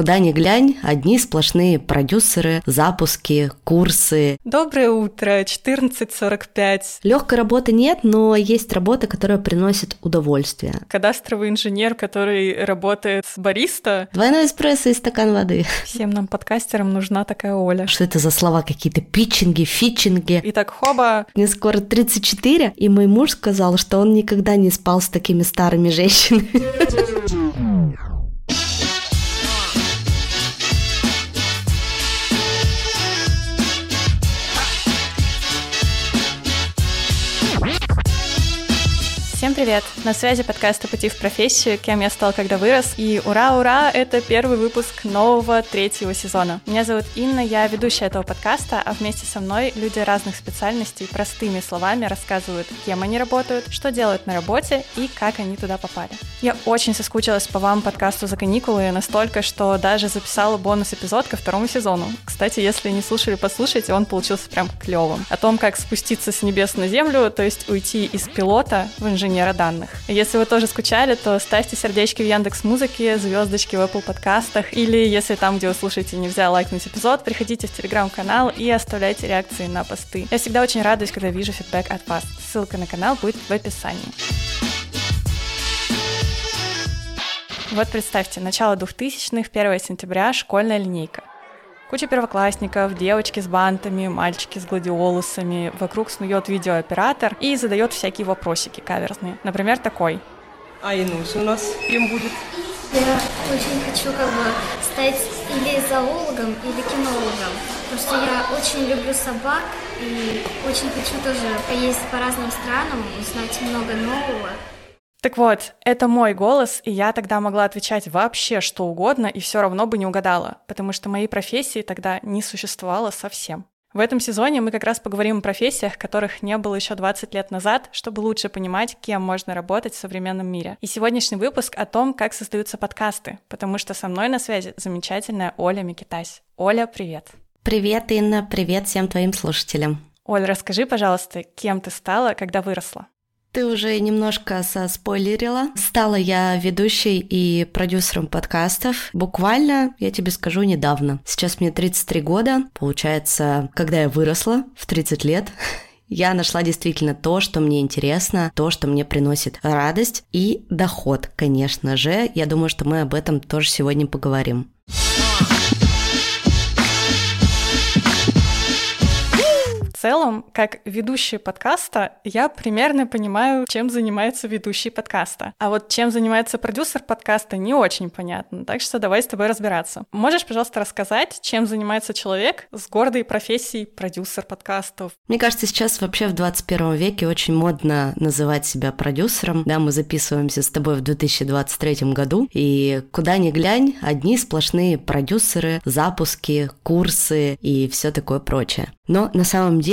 Куда ни глянь, одни сплошные продюсеры, запуски, курсы. Доброе утро, 14.45. Легкой работы нет, но есть работа, которая приносит удовольствие. Кадастровый инженер, который работает с бариста. Двойной эспрессо и стакан воды. Всем нам, подкастерам, нужна такая Оля. Что это за слова какие-то? Питчинги, фитчинги. Итак, хоба. Мне скоро 34, и мой муж сказал, что он никогда не спал с такими старыми женщинами. Всем привет! На связи подкаста «Пути в профессию. Кем я стал, когда вырос». И ура-ура! Это первый выпуск нового третьего сезона. Меня зовут Инна, я ведущая этого подкаста, а вместе со мной люди разных специальностей простыми словами рассказывают, кем они работают, что делают на работе и как они туда попали. Я очень соскучилась по вам подкасту за каникулы настолько, что даже записала бонус-эпизод ко второму сезону. Кстати, если не слушали, послушайте, он получился прям клевым. О том, как спуститься с небес на землю, то есть уйти из пилота в инженер инженера данных. Если вы тоже скучали, то ставьте сердечки в Яндекс Музыке, звездочки в Apple подкастах, или если там, где вы слушаете, нельзя лайкнуть эпизод, приходите в Телеграм-канал и оставляйте реакции на посты. Я всегда очень радуюсь, когда вижу фидбэк от вас. Ссылка на канал будет в описании. Вот представьте, начало 2000-х, 1 сентября, школьная линейка. Куча первоклассников, девочки с бантами, мальчики с гладиолусами. Вокруг снует видеооператор и задает всякие вопросики каверзные. Например, такой. А Инус у нас кем будет? Я очень хочу как бы стать или зоологом, или кинологом. Потому что я очень люблю собак и очень хочу тоже поездить по разным странам, узнать много нового. Так вот, это мой голос, и я тогда могла отвечать вообще что угодно, и все равно бы не угадала, потому что моей профессии тогда не существовало совсем. В этом сезоне мы как раз поговорим о профессиях, которых не было еще 20 лет назад, чтобы лучше понимать, кем можно работать в современном мире. И сегодняшний выпуск о том, как создаются подкасты, потому что со мной на связи замечательная Оля Микитась. Оля, привет! Привет, Инна, привет всем твоим слушателям. Оль, расскажи, пожалуйста, кем ты стала, когда выросла? Ты уже немножко соспойлерила. Стала я ведущей и продюсером подкастов. Буквально, я тебе скажу, недавно. Сейчас мне 33 года. Получается, когда я выросла в 30 лет, я нашла действительно то, что мне интересно, то, что мне приносит радость и доход, конечно же. Я думаю, что мы об этом тоже сегодня поговорим. Целом, как ведущий подкаста, я примерно понимаю, чем занимается ведущий подкаста. А вот чем занимается продюсер подкаста, не очень понятно. Так что давай с тобой разбираться. Можешь, пожалуйста, рассказать, чем занимается человек с гордой профессией продюсер подкастов? Мне кажется, сейчас вообще в 21 веке очень модно называть себя продюсером. Да, мы записываемся с тобой в 2023 году, и куда ни глянь, одни сплошные продюсеры, запуски, курсы и все такое прочее. Но на самом деле,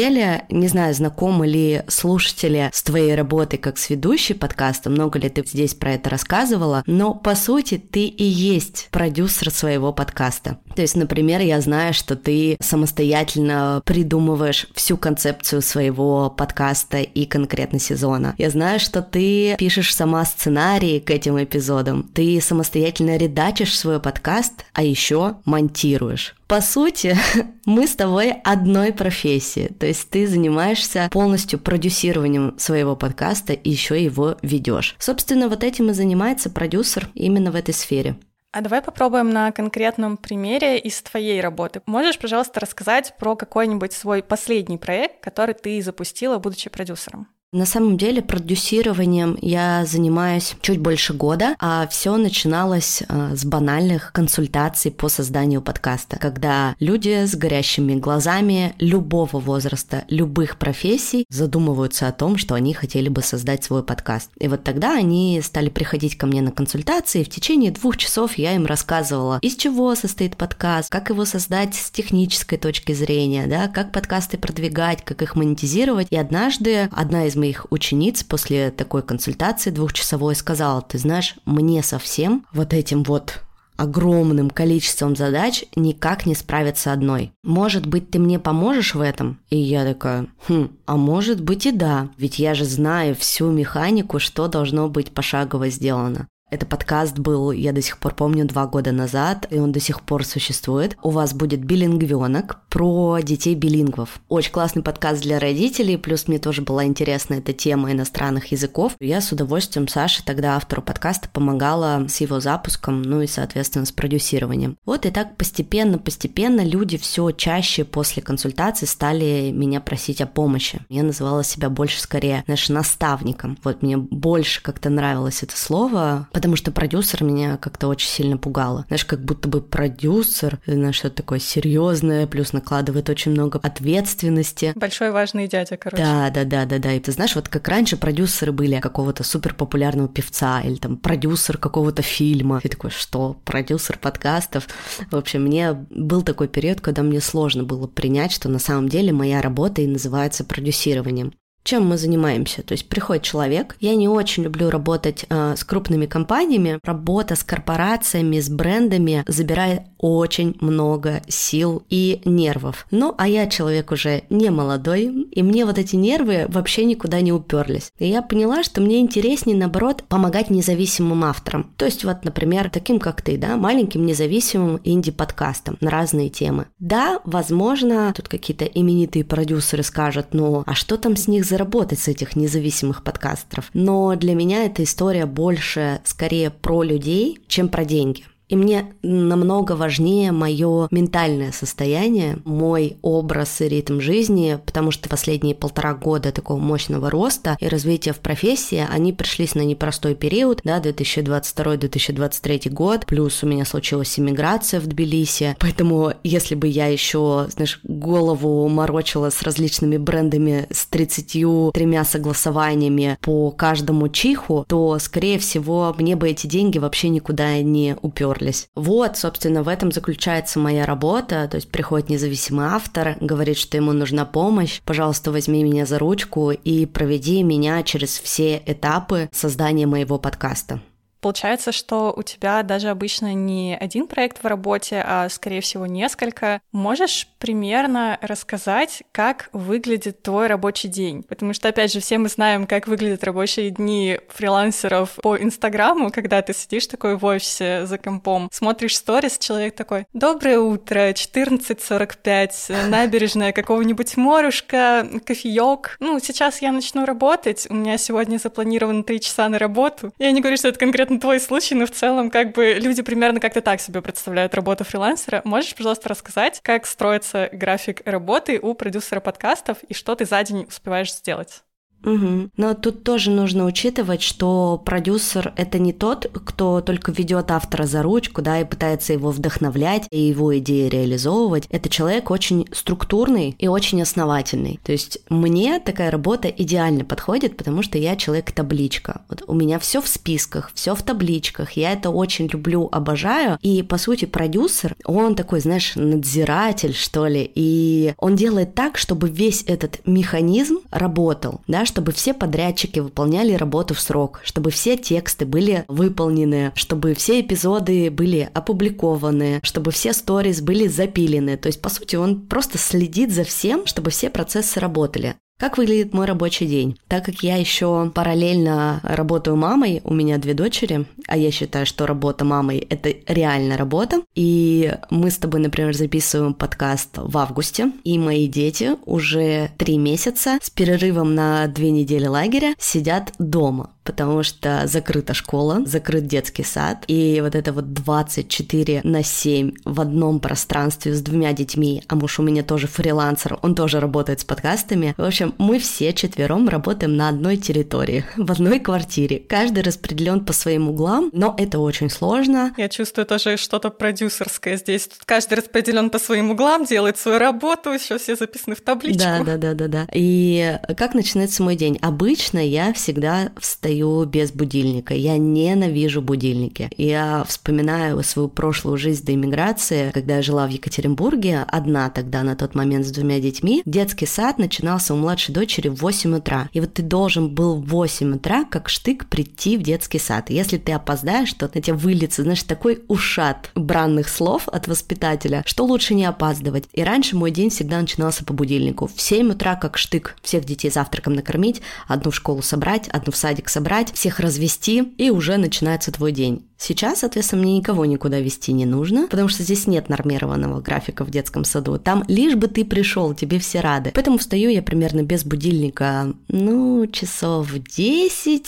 не знаю, знакомы ли слушатели с твоей работой как с ведущей подкаста, много ли ты здесь про это рассказывала, но по сути ты и есть продюсер своего подкаста. То есть, например, я знаю, что ты самостоятельно придумываешь всю концепцию своего подкаста и конкретно сезона. Я знаю, что ты пишешь сама сценарии к этим эпизодам, ты самостоятельно редачишь свой подкаст, а еще монтируешь. По сути, мы с тобой одной профессии. То есть ты занимаешься полностью продюсированием своего подкаста и еще его ведешь. Собственно, вот этим и занимается продюсер именно в этой сфере. А давай попробуем на конкретном примере из твоей работы. Можешь, пожалуйста, рассказать про какой-нибудь свой последний проект, который ты запустила, будучи продюсером? На самом деле продюсированием я занимаюсь чуть больше года, а все начиналось э, с банальных консультаций по созданию подкаста, когда люди с горящими глазами любого возраста, любых профессий задумываются о том, что они хотели бы создать свой подкаст. И вот тогда они стали приходить ко мне на консультации, и в течение двух часов я им рассказывала, из чего состоит подкаст, как его создать с технической точки зрения, да, как подкасты продвигать, как их монетизировать. И однажды одна из моих учениц после такой консультации двухчасовой сказала, ты знаешь, мне совсем вот этим вот огромным количеством задач никак не справиться одной. Может быть, ты мне поможешь в этом? И я такая, хм, а может быть и да, ведь я же знаю всю механику, что должно быть пошагово сделано. Это подкаст был, я до сих пор помню, два года назад, и он до сих пор существует. У вас будет билингвенок про детей билингвов. Очень классный подкаст для родителей, плюс мне тоже была интересна эта тема иностранных языков. Я с удовольствием Саше, тогда автору подкаста, помогала с его запуском, ну и, соответственно, с продюсированием. Вот и так постепенно-постепенно люди все чаще после консультации стали меня просить о помощи. Я называла себя больше скорее, знаешь, наставником. Вот мне больше как-то нравилось это слово, потому что продюсер меня как-то очень сильно пугало. Знаешь, как будто бы продюсер, знаешь, что-то такое серьезное, плюс накладывает очень много ответственности. Большой важный дядя, короче. Да, да, да, да, да. И ты знаешь, вот как раньше продюсеры были какого-то супер популярного певца или там продюсер какого-то фильма. И такой, что? Продюсер подкастов? В общем, мне был такой период, когда мне сложно было принять, что на самом деле моя работа и называется продюсированием чем мы занимаемся. То есть приходит человек, я не очень люблю работать э, с крупными компаниями, работа с корпорациями, с брендами забирает очень много сил и нервов. Ну, а я человек уже не молодой, и мне вот эти нервы вообще никуда не уперлись. И я поняла, что мне интереснее, наоборот, помогать независимым авторам. То есть вот, например, таким как ты, да, маленьким независимым инди-подкастам на разные темы. Да, возможно, тут какие-то именитые продюсеры скажут, ну, а что там с них за заработать с этих независимых подкастеров. Но для меня эта история больше скорее про людей, чем про деньги. И мне намного важнее мое ментальное состояние, мой образ и ритм жизни, потому что последние полтора года такого мощного роста и развития в профессии, они пришлись на непростой период, да, 2022-2023 год, плюс у меня случилась иммиграция в Тбилиси, поэтому если бы я еще, знаешь, голову морочила с различными брендами с 33 согласованиями по каждому чиху, то, скорее всего, мне бы эти деньги вообще никуда не упер уперлись. Вот, собственно, в этом заключается моя работа. То есть приходит независимый автор, говорит, что ему нужна помощь. Пожалуйста, возьми меня за ручку и проведи меня через все этапы создания моего подкаста. Получается, что у тебя даже обычно не один проект в работе, а, скорее всего, несколько. Можешь примерно рассказать, как выглядит твой рабочий день? Потому что, опять же, все мы знаем, как выглядят рабочие дни фрилансеров по Инстаграму, когда ты сидишь такой в офисе за компом, смотришь сторис, человек такой «Доброе утро, 14.45, набережная какого-нибудь морюшка, кофеек. Ну, сейчас я начну работать, у меня сегодня запланировано три часа на работу». Я не говорю, что это конкретно твой случай, но в целом как бы люди примерно как-то так себе представляют работу фрилансера. Можешь, пожалуйста, рассказать, как строится график работы у продюсера подкастов и что ты за день успеваешь сделать? Угу. Но тут тоже нужно учитывать, что продюсер это не тот, кто только ведет автора за ручку, да, и пытается его вдохновлять и его идеи реализовывать. Это человек очень структурный и очень основательный. То есть мне такая работа идеально подходит, потому что я человек-табличка. Вот у меня все в списках, все в табличках. Я это очень люблю, обожаю. И по сути продюсер, он такой, знаешь, надзиратель, что ли, и он делает так, чтобы весь этот механизм работал, да, чтобы все подрядчики выполняли работу в срок, чтобы все тексты были выполнены, чтобы все эпизоды были опубликованы, чтобы все сторис были запилены. То есть, по сути, он просто следит за всем, чтобы все процессы работали. Как выглядит мой рабочий день? Так как я еще параллельно работаю мамой, у меня две дочери, а я считаю, что работа мамой – это реально работа. И мы с тобой, например, записываем подкаст в августе, и мои дети уже три месяца с перерывом на две недели лагеря сидят дома потому что закрыта школа, закрыт детский сад, и вот это вот 24 на 7 в одном пространстве с двумя детьми, а муж у меня тоже фрилансер, он тоже работает с подкастами. В общем, мы все четвером работаем на одной территории, в одной квартире. Каждый распределен по своим углам, но это очень сложно. Я чувствую тоже что-то продюсерское здесь. Тут каждый распределен по своим углам, делает свою работу, еще все записаны в табличку. Да, да, да, да, да. И как начинается мой день? Обычно я всегда встаю встаю без будильника. Я ненавижу будильники. Я вспоминаю свою прошлую жизнь до иммиграции, когда я жила в Екатеринбурге, одна тогда на тот момент с двумя детьми. Детский сад начинался у младшей дочери в 8 утра. И вот ты должен был в 8 утра, как штык, прийти в детский сад. Если ты опоздаешь, то на тебя выльется, знаешь, такой ушат бранных слов от воспитателя, что лучше не опаздывать. И раньше мой день всегда начинался по будильнику. В 7 утра, как штык, всех детей завтраком накормить, одну в школу собрать, одну в садик собрать, собрать, всех развести, и уже начинается твой день. Сейчас, соответственно, мне никого никуда вести не нужно, потому что здесь нет нормированного графика в детском саду. Там лишь бы ты пришел, тебе все рады. Поэтому встаю я примерно без будильника, ну, часов 10.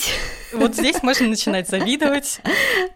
Вот здесь можно начинать завидовать.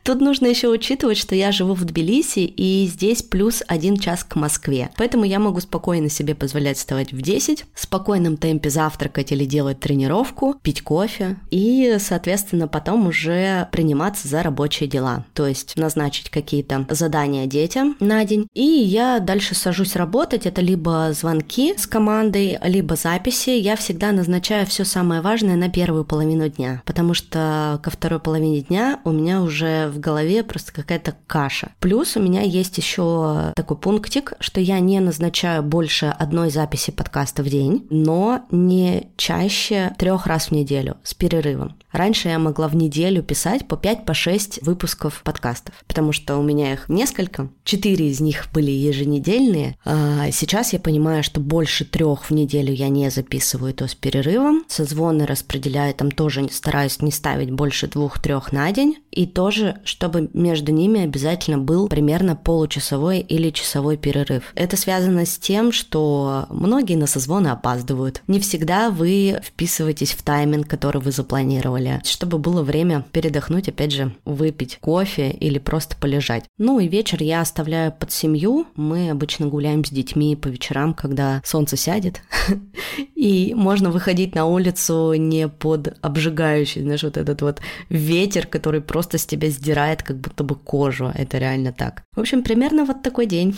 Тут нужно еще учитывать, что я живу в Тбилиси, и здесь плюс один час к Москве. Поэтому я могу спокойно себе позволять вставать в 10, в спокойном темпе завтракать или делать тренировку, пить кофе, и, соответственно, потом уже приниматься за рабочие дела дела, то есть назначить какие-то задания детям на день, и я дальше сажусь работать, это либо звонки с командой, либо записи, я всегда назначаю все самое важное на первую половину дня, потому что ко второй половине дня у меня уже в голове просто какая-то каша. Плюс у меня есть еще такой пунктик, что я не назначаю больше одной записи подкаста в день, но не чаще трех раз в неделю с перерывом. Раньше я могла в неделю писать по 5-6 по 6 выпусков подкастов, потому что у меня их несколько. Четыре из них были еженедельные. А сейчас я понимаю, что больше трех в неделю я не записываю, то с перерывом. Созвоны распределяю, там тоже стараюсь не ставить больше двух-трех на день. И тоже, чтобы между ними обязательно был примерно получасовой или часовой перерыв. Это связано с тем, что многие на созвоны опаздывают. Не всегда вы вписываетесь в тайминг, который вы запланировали чтобы было время передохнуть, опять же, выпить кофе или просто полежать. Ну и вечер я оставляю под семью. Мы обычно гуляем с детьми по вечерам, когда солнце сядет. И можно выходить на улицу не под обжигающий, знаешь, вот этот вот ветер, который просто с тебя сдирает как будто бы кожу. Это реально так. В общем, примерно вот такой день.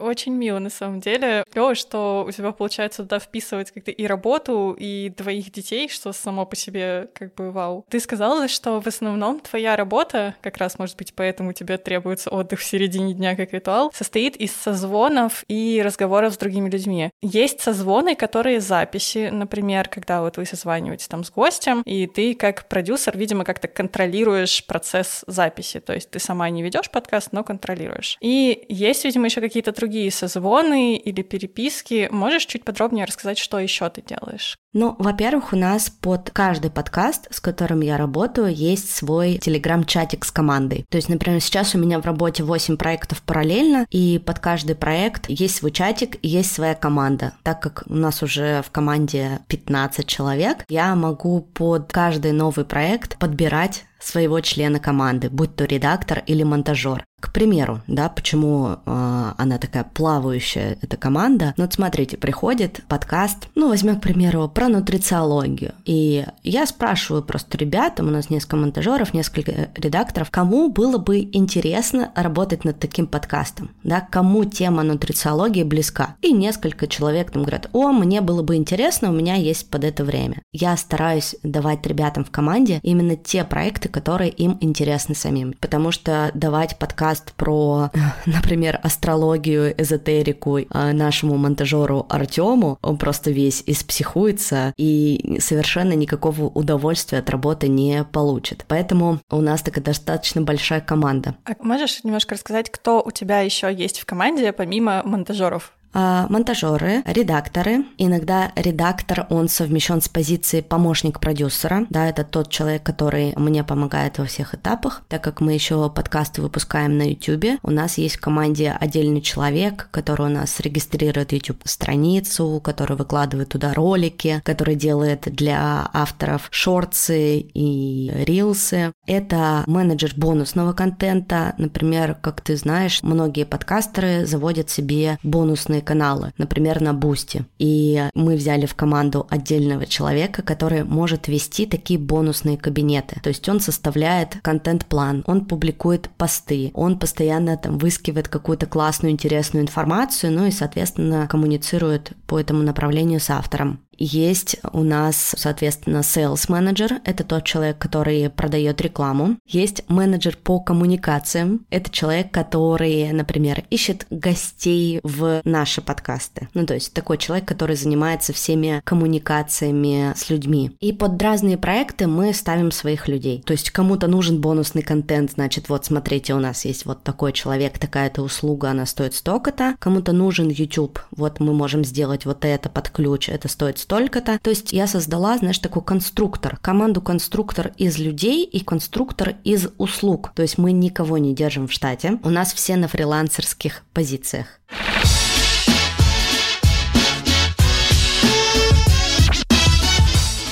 Очень мило, на самом деле. Клево, что у тебя получается туда вписывать как-то и работу, и двоих детей, что само по себе как бы вау. Ты сказала, что в основном твоя работа, как раз, может быть, поэтому тебе требуется отдых в середине дня как ритуал, состоит из созвонов и разговоров с другими людьми. Есть созвоны, которые записи, например, когда вот вы созваниваетесь там с гостем, и ты как продюсер, видимо, как-то контролируешь процесс записи, то есть ты сама не ведешь подкаст, но контролируешь. И есть, видимо, еще какие-то другие другие созвоны или переписки. Можешь чуть подробнее рассказать, что еще ты делаешь? Ну, во-первых, у нас под каждый подкаст, с которым я работаю, есть свой телеграм-чатик с командой. То есть, например, сейчас у меня в работе 8 проектов параллельно, и под каждый проект есть свой чатик, есть своя команда. Так как у нас уже в команде 15 человек, я могу под каждый новый проект подбирать своего члена команды, будь то редактор или монтажер. К примеру, да, почему э, она такая плавающая, эта команда. Ну вот смотрите, приходит подкаст, ну возьмем, к примеру, про нутрициологию. И я спрашиваю просто ребятам, у нас несколько монтажеров, несколько редакторов, кому было бы интересно работать над таким подкастом, да, кому тема нутрициологии близка. И несколько человек там говорят, о, мне было бы интересно, у меня есть под это время. Я стараюсь давать ребятам в команде именно те проекты, которые им интересны самим, потому что давать подкаст про, например, астрологию, эзотерику а, нашему монтажеру Артему, он просто весь испсихуется и совершенно никакого удовольствия от работы не получит. Поэтому у нас такая достаточно большая команда. А можешь немножко рассказать, кто у тебя еще есть в команде, помимо монтажеров? А, монтажеры, редакторы. Иногда редактор, он совмещен с позицией помощник продюсера. Да, это тот человек, который мне помогает во всех этапах. Так как мы еще подкасты выпускаем на YouTube, у нас есть в команде отдельный человек, который у нас регистрирует YouTube-страницу, который выкладывает туда ролики, который делает для авторов шорты и рилсы. Это менеджер бонусного контента. Например, как ты знаешь, многие подкастеры заводят себе бонусные каналы, например, на Бусти. И мы взяли в команду отдельного человека, который может вести такие бонусные кабинеты. То есть он составляет контент-план, он публикует посты, он постоянно там выскивает какую-то классную, интересную информацию, ну и, соответственно, коммуницирует по этому направлению с автором. Есть у нас, соответственно, sales менеджер, это тот человек, который продает рекламу. Есть менеджер по коммуникациям, это человек, который, например, ищет гостей в наши подкасты. Ну, то есть такой человек, который занимается всеми коммуникациями с людьми. И под разные проекты мы ставим своих людей. То есть кому-то нужен бонусный контент, значит, вот смотрите, у нас есть вот такой человек, такая-то услуга, она стоит столько-то. Кому-то нужен YouTube, вот мы можем сделать вот это под ключ, это стоит столько-то. То есть я создала, знаешь, такой конструктор, команду конструктор из людей и конструктор из услуг. То есть мы никого не держим в штате. У нас все на фрилансерских позициях.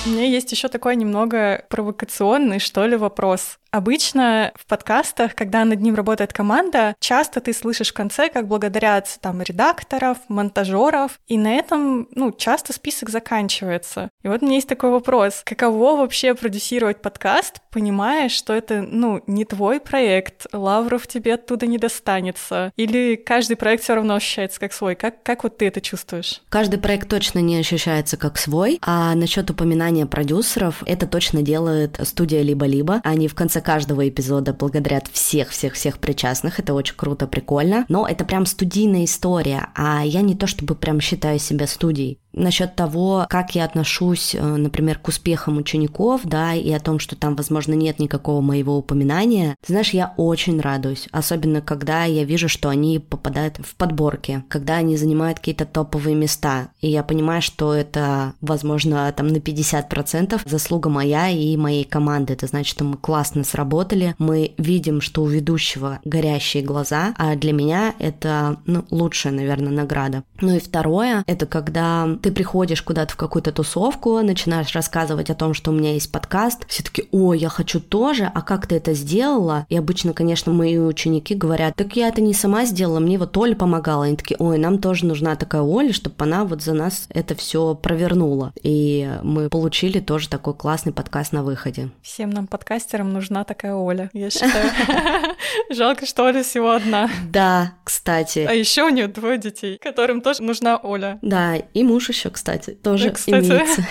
У меня есть еще такой немного провокационный, что ли, вопрос. Обычно в подкастах, когда над ним работает команда, часто ты слышишь в конце, как благодарят там редакторов, монтажеров, и на этом, ну, часто список заканчивается. И вот у меня есть такой вопрос. Каково вообще продюсировать подкаст, понимая, что это, ну, не твой проект, лавров тебе оттуда не достанется? Или каждый проект все равно ощущается как свой? Как, как вот ты это чувствуешь? Каждый проект точно не ощущается как свой, а насчет упоминания продюсеров, это точно делает студия «Либо-либо». Они в конце конце каждого эпизода благодарят всех-всех-всех причастных. Это очень круто, прикольно. Но это прям студийная история, а я не то чтобы прям считаю себя студией насчет того, как я отношусь, э, например, к успехам учеников, да, и о том, что там, возможно, нет никакого моего упоминания, ты знаешь, я очень радуюсь, особенно когда я вижу, что они попадают в подборки, когда они занимают какие-то топовые места, и я понимаю, что это, возможно, там на 50% заслуга моя и моей команды, это значит, что мы классно сработали, мы видим, что у ведущего горящие глаза, а для меня это, ну, лучшая, наверное, награда. Ну и второе, это когда ты приходишь куда-то в какую-то тусовку, начинаешь рассказывать о том, что у меня есть подкаст, все таки о, я хочу тоже, а как ты это сделала? И обычно, конечно, мои ученики говорят, так я это не сама сделала, мне вот Оля помогала. Они такие, ой, нам тоже нужна такая Оля, чтобы она вот за нас это все провернула. И мы получили тоже такой классный подкаст на выходе. Всем нам, подкастерам, нужна такая Оля, я считаю. Жалко, что Оля всего одна. Да, кстати. А еще у нее двое детей, которым тоже нужна Оля. Да, и муж еще, кстати, тоже кстати. имеется.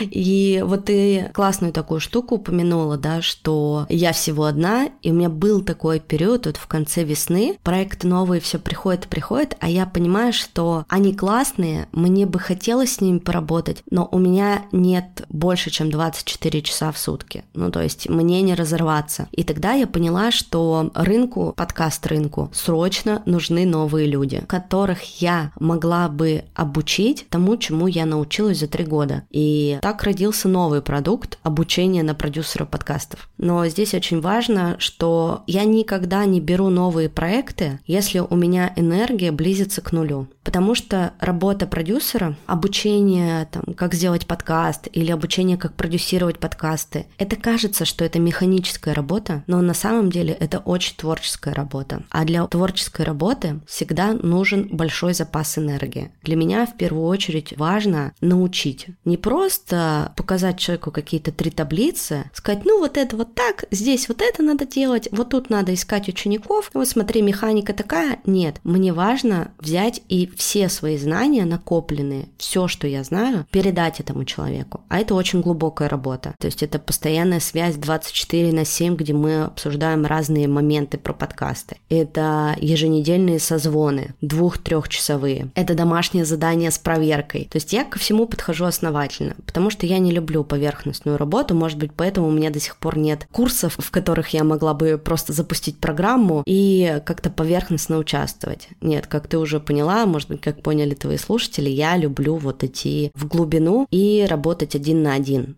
И вот ты классную такую штуку упомянула, да, что я всего одна, и у меня был такой период вот в конце весны, проекты новые все приходят и приходят, а я понимаю, что они классные, мне бы хотелось с ними поработать, но у меня нет больше, чем 24 часа в сутки. Ну, то есть мне не разорваться. И тогда я поняла, что рынку, подкаст рынку, срочно нужны новые люди, которых я могла бы обучить тому, чему я научилась за три года. И так родился новый продукт обучения на продюсера подкастов. Но здесь очень важно, что я никогда не беру новые проекты, если у меня энергия близится к нулю. Потому что работа продюсера, обучение, там, как сделать подкаст или обучение, как продюсировать подкасты, это кажется, что это механическая работа, но на самом деле это очень творческая работа. А для творческой работы всегда нужен большой запас энергии. Для меня в первую очередь важно научить. Не просто показать человеку какие-то три таблицы, сказать, ну вот это вот так, здесь вот это надо делать, вот тут надо искать учеников, вот смотри, механика такая. Нет, мне важно взять и все свои знания накопленные, все, что я знаю, передать этому человеку. А это очень глубокая работа. То есть это постоянная связь 24 на 7, где мы обсуждаем разные моменты про подкасты. Это еженедельные созвоны, двух-трехчасовые. Это домашнее задание с проверкой. То есть я ко всему подхожу основательно, потому что я не люблю поверхностную работу, может быть, поэтому у меня до сих пор нет курсов, в которых я могла бы просто запустить программу и как-то поверхностно участвовать. Нет, как ты уже поняла, может быть, как поняли твои слушатели, я люблю вот идти в глубину и работать один на один.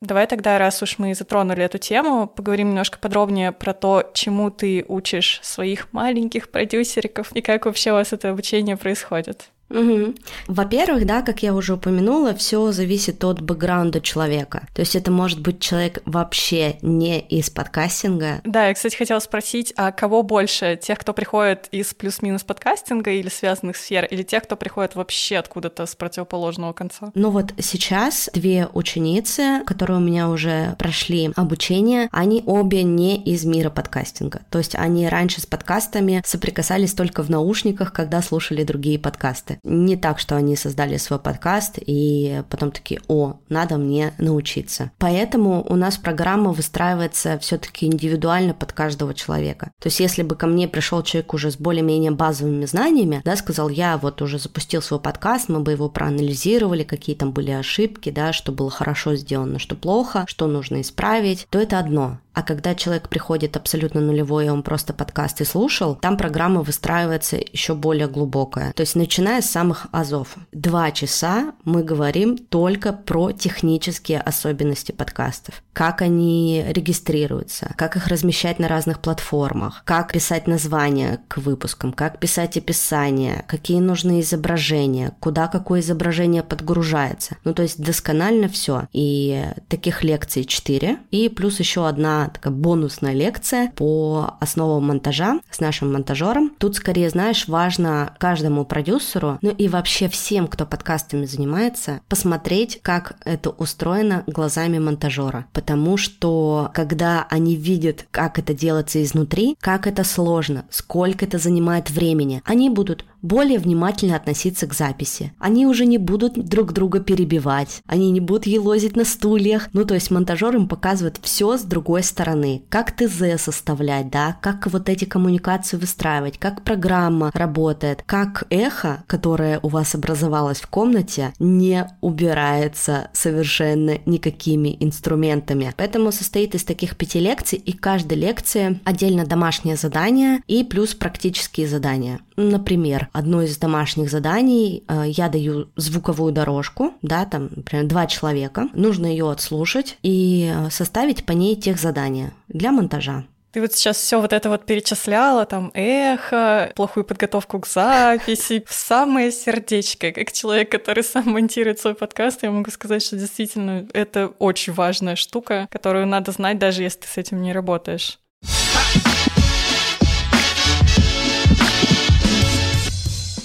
Давай тогда, раз уж мы затронули эту тему, поговорим немножко подробнее про то, чему ты учишь своих маленьких продюсериков и как вообще у вас это обучение происходит. Угу. Во-первых, да, как я уже упомянула, все зависит от бэкграунда человека. То есть это может быть человек вообще не из подкастинга. Да, я, кстати, хотела спросить, а кого больше? Тех, кто приходит из плюс-минус подкастинга или связанных сфер, или тех, кто приходит вообще откуда-то с противоположного конца? Ну вот сейчас две ученицы, которые у меня уже прошли обучение, они обе не из мира подкастинга. То есть они раньше с подкастами соприкасались только в наушниках, когда слушали другие подкасты подкасты. Не так, что они создали свой подкаст и потом такие, о, надо мне научиться. Поэтому у нас программа выстраивается все-таки индивидуально под каждого человека. То есть если бы ко мне пришел человек уже с более-менее базовыми знаниями, да, сказал, я вот уже запустил свой подкаст, мы бы его проанализировали, какие там были ошибки, да, что было хорошо сделано, что плохо, что нужно исправить, то это одно. А когда человек приходит абсолютно нулевой, и он просто подкасты слушал, там программа выстраивается еще более глубокая. То есть начиная с самых азов. Два часа мы говорим только про технические особенности подкастов. Как они регистрируются, как их размещать на разных платформах, как писать названия к выпускам, как писать описание, какие нужны изображения, куда какое изображение подгружается. Ну, то есть досконально все. И таких лекций 4. И плюс еще одна такая бонусная лекция по основам монтажа с нашим монтажером. Тут скорее, знаешь, важно каждому продюсеру, ну и вообще всем, кто подкастами занимается, посмотреть, как это устроено глазами монтажера. Потому что когда они видят, как это делается изнутри, как это сложно, сколько это занимает времени, они будут более внимательно относиться к записи. Они уже не будут друг друга перебивать, они не будут елозить на стульях. Ну, то есть монтажер им показывает все с другой стороны. Как ТЗ составлять, да, как вот эти коммуникации выстраивать, как программа работает, как эхо, которое у вас образовалось в комнате, не убирается совершенно никакими инструментами. Поэтому состоит из таких пяти лекций, и каждой лекции отдельно домашнее задание и плюс практические задания. Например, одно из домашних заданий, э, я даю звуковую дорожку, да, там, например, два человека, нужно ее отслушать и э, составить по ней тех задания для монтажа. Ты вот сейчас все вот это вот перечисляла, там эхо, плохую подготовку к записи, самое сердечко. Как человек, который сам монтирует свой подкаст, я могу сказать, что действительно это очень важная штука, которую надо знать, даже если ты с этим не работаешь.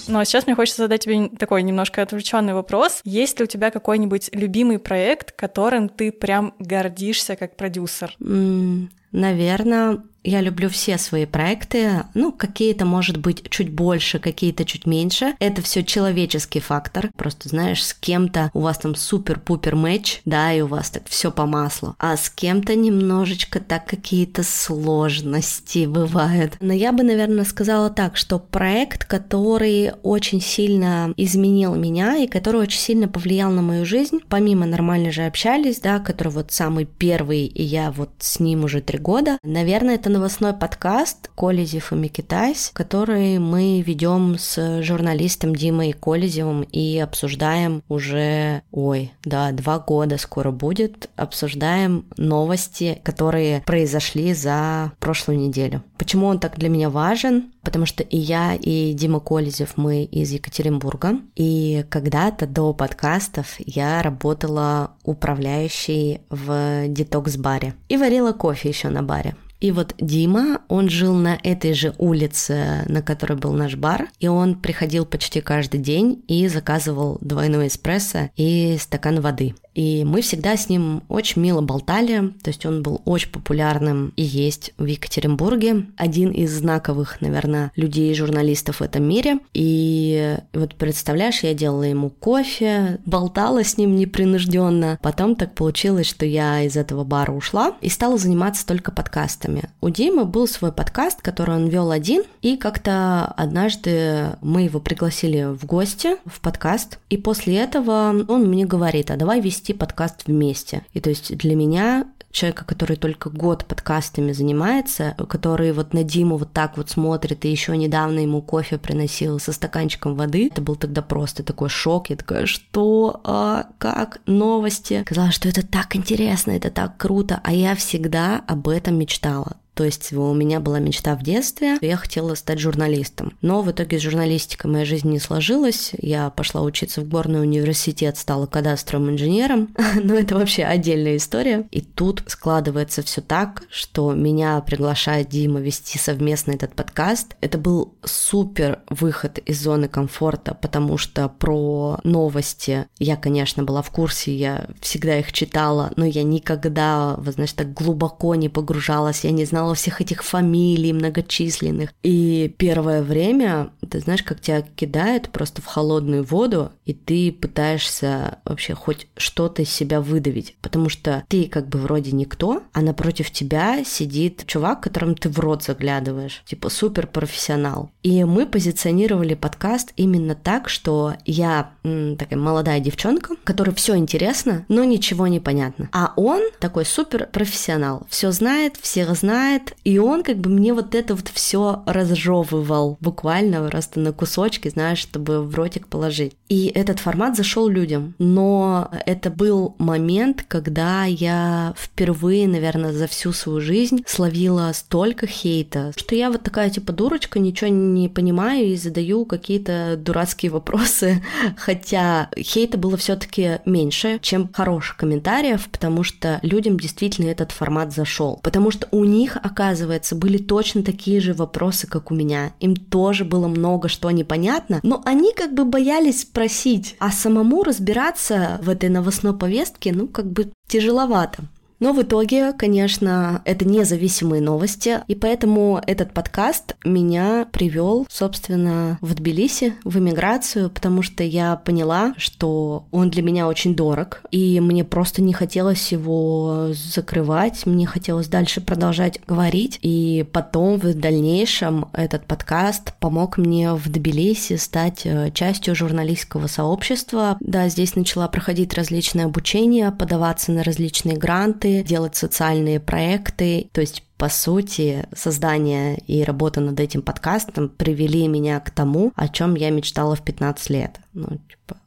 Ну а сейчас мне хочется задать тебе такой немножко отвлеченный вопрос. Есть ли у тебя какой-нибудь любимый проект, которым ты прям гордишься как продюсер? Mm, наверное, я люблю все свои проекты, ну, какие-то, может быть, чуть больше, какие-то чуть меньше. Это все человеческий фактор. Просто, знаешь, с кем-то у вас там супер-пупер матч, да, и у вас так все по маслу. А с кем-то немножечко так какие-то сложности бывают. Но я бы, наверное, сказала так, что проект, который очень сильно изменил меня и который очень сильно повлиял на мою жизнь, помимо нормально же общались, да, который вот самый первый, и я вот с ним уже три года, наверное, это новостной подкаст «Колезев и Микитайс», который мы ведем с журналистом Димой Колезевым и обсуждаем уже, ой, да, два года скоро будет, обсуждаем новости, которые произошли за прошлую неделю. Почему он так для меня важен? Потому что и я, и Дима Колезев, мы из Екатеринбурга. И когда-то до подкастов я работала управляющей в детокс-баре. И варила кофе еще на баре. И вот Дима, он жил на этой же улице, на которой был наш бар, и он приходил почти каждый день и заказывал двойной эспрессо и стакан воды. И мы всегда с ним очень мило болтали, то есть он был очень популярным и есть в Екатеринбурге, один из знаковых, наверное, людей и журналистов в этом мире. И вот представляешь, я делала ему кофе, болтала с ним непринужденно. Потом так получилось, что я из этого бара ушла и стала заниматься только подкастами. У Димы был свой подкаст, который он вел один, и как-то однажды мы его пригласили в гости в подкаст, и после этого он мне говорит, а давай вести подкаст вместе. И то есть для меня человека, который только год подкастами занимается, который вот на Диму вот так вот смотрит, и еще недавно ему кофе приносил со стаканчиком воды. Это был тогда просто такой шок. Я такая, что, а, как, новости. Сказала, что это так интересно, это так круто, а я всегда об этом мечтала. То есть у меня была мечта в детстве, я хотела стать журналистом. Но в итоге с журналистикой моя жизнь не сложилась. Я пошла учиться в горный университет, стала кадастровым инженером. Но это вообще отдельная история. И тут складывается все так, что меня приглашает Дима вести совместно этот подкаст. Это был супер выход из зоны комфорта, потому что про новости я, конечно, была в курсе, я всегда их читала, но я никогда, вы знаете, так глубоко не погружалась, я не знала, знала всех этих фамилий многочисленных. И первое время, ты знаешь, как тебя кидают просто в холодную воду, и ты пытаешься вообще хоть что-то из себя выдавить, потому что ты как бы вроде никто, а напротив тебя сидит чувак, которым ты в рот заглядываешь, типа супер профессионал. И мы позиционировали подкаст именно так, что я м, такая молодая девчонка, которой все интересно, но ничего не понятно. А он такой супер профессионал, все знает, всех знает, и он как бы мне вот это вот все разжевывал буквально просто на кусочки, знаешь, чтобы в ротик положить. И этот формат зашел людям, но это был момент, когда я впервые, наверное, за всю свою жизнь словила столько хейта, что я вот такая типа дурочка, ничего не понимаю и задаю какие-то дурацкие вопросы, хотя хейта было все-таки меньше, чем хороших комментариев, потому что людям действительно этот формат зашел, потому что у них, оказывается, были точно такие же вопросы, как у меня, им тоже было много что непонятно, но они как бы боялись спросить, а самому разбираться в этой новостной повестке, ну, как бы тяжеловато. Но в итоге, конечно, это независимые новости, и поэтому этот подкаст меня привел, собственно, в Тбилиси, в эмиграцию, потому что я поняла, что он для меня очень дорог, и мне просто не хотелось его закрывать, мне хотелось дальше продолжать говорить, и потом в дальнейшем этот подкаст помог мне в Тбилиси стать э, частью журналистского сообщества. Да, здесь начала проходить различные обучения, подаваться на различные гранты, проекты, делать социальные проекты. То есть по сути, создание и работа над этим подкастом привели меня к тому, о чем я мечтала в 15 лет. Ну, типа,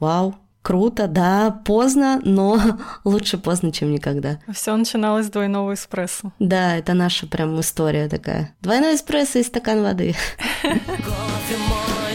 вау, круто, да, поздно, но лучше поздно, чем никогда. Все начиналось с двойного эспрессо. Да, это наша прям история такая. Двойной эспрессо и стакан воды.